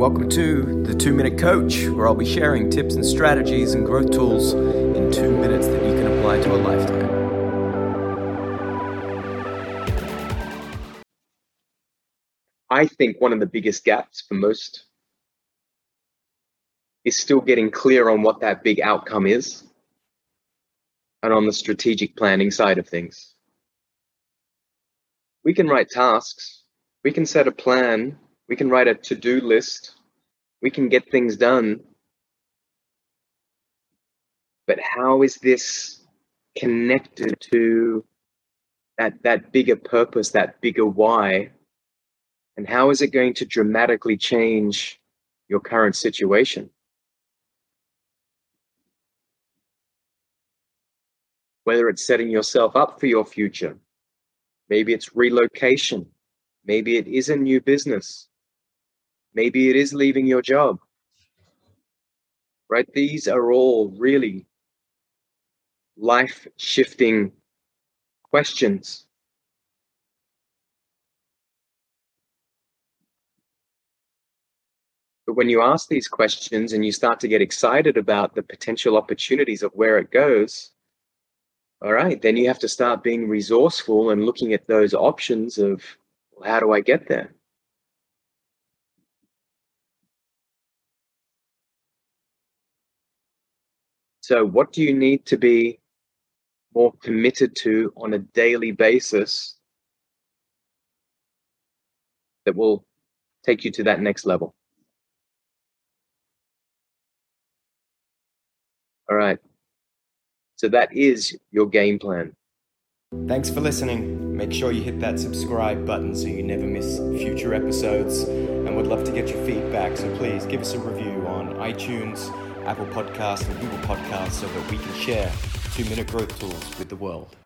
welcome to the Two Minute Coach, where I'll be sharing tips and strategies and growth tools in two minutes that you can apply to a lifetime. I think one of the biggest gaps for most is still getting clear on what that big outcome is and on the strategic planning side of things. We can write tasks, we can set a plan, we can write a to do list, we can get things done. But how is this connected to that, that bigger purpose, that bigger why? And how is it going to dramatically change your current situation? Whether it's setting yourself up for your future, maybe it's relocation, maybe it is a new business, maybe it is leaving your job. Right? These are all really life shifting questions But when you ask these questions and you start to get excited about the potential opportunities of where it goes, all right, then you have to start being resourceful and looking at those options of well, how do I get there? So, what do you need to be more committed to on a daily basis that will take you to that next level? All right. So that is your game plan. Thanks for listening. Make sure you hit that subscribe button so you never miss future episodes. And we'd love to get your feedback. So please give us a review on iTunes, Apple Podcasts, and Google Podcasts so that we can share two minute growth tools with the world.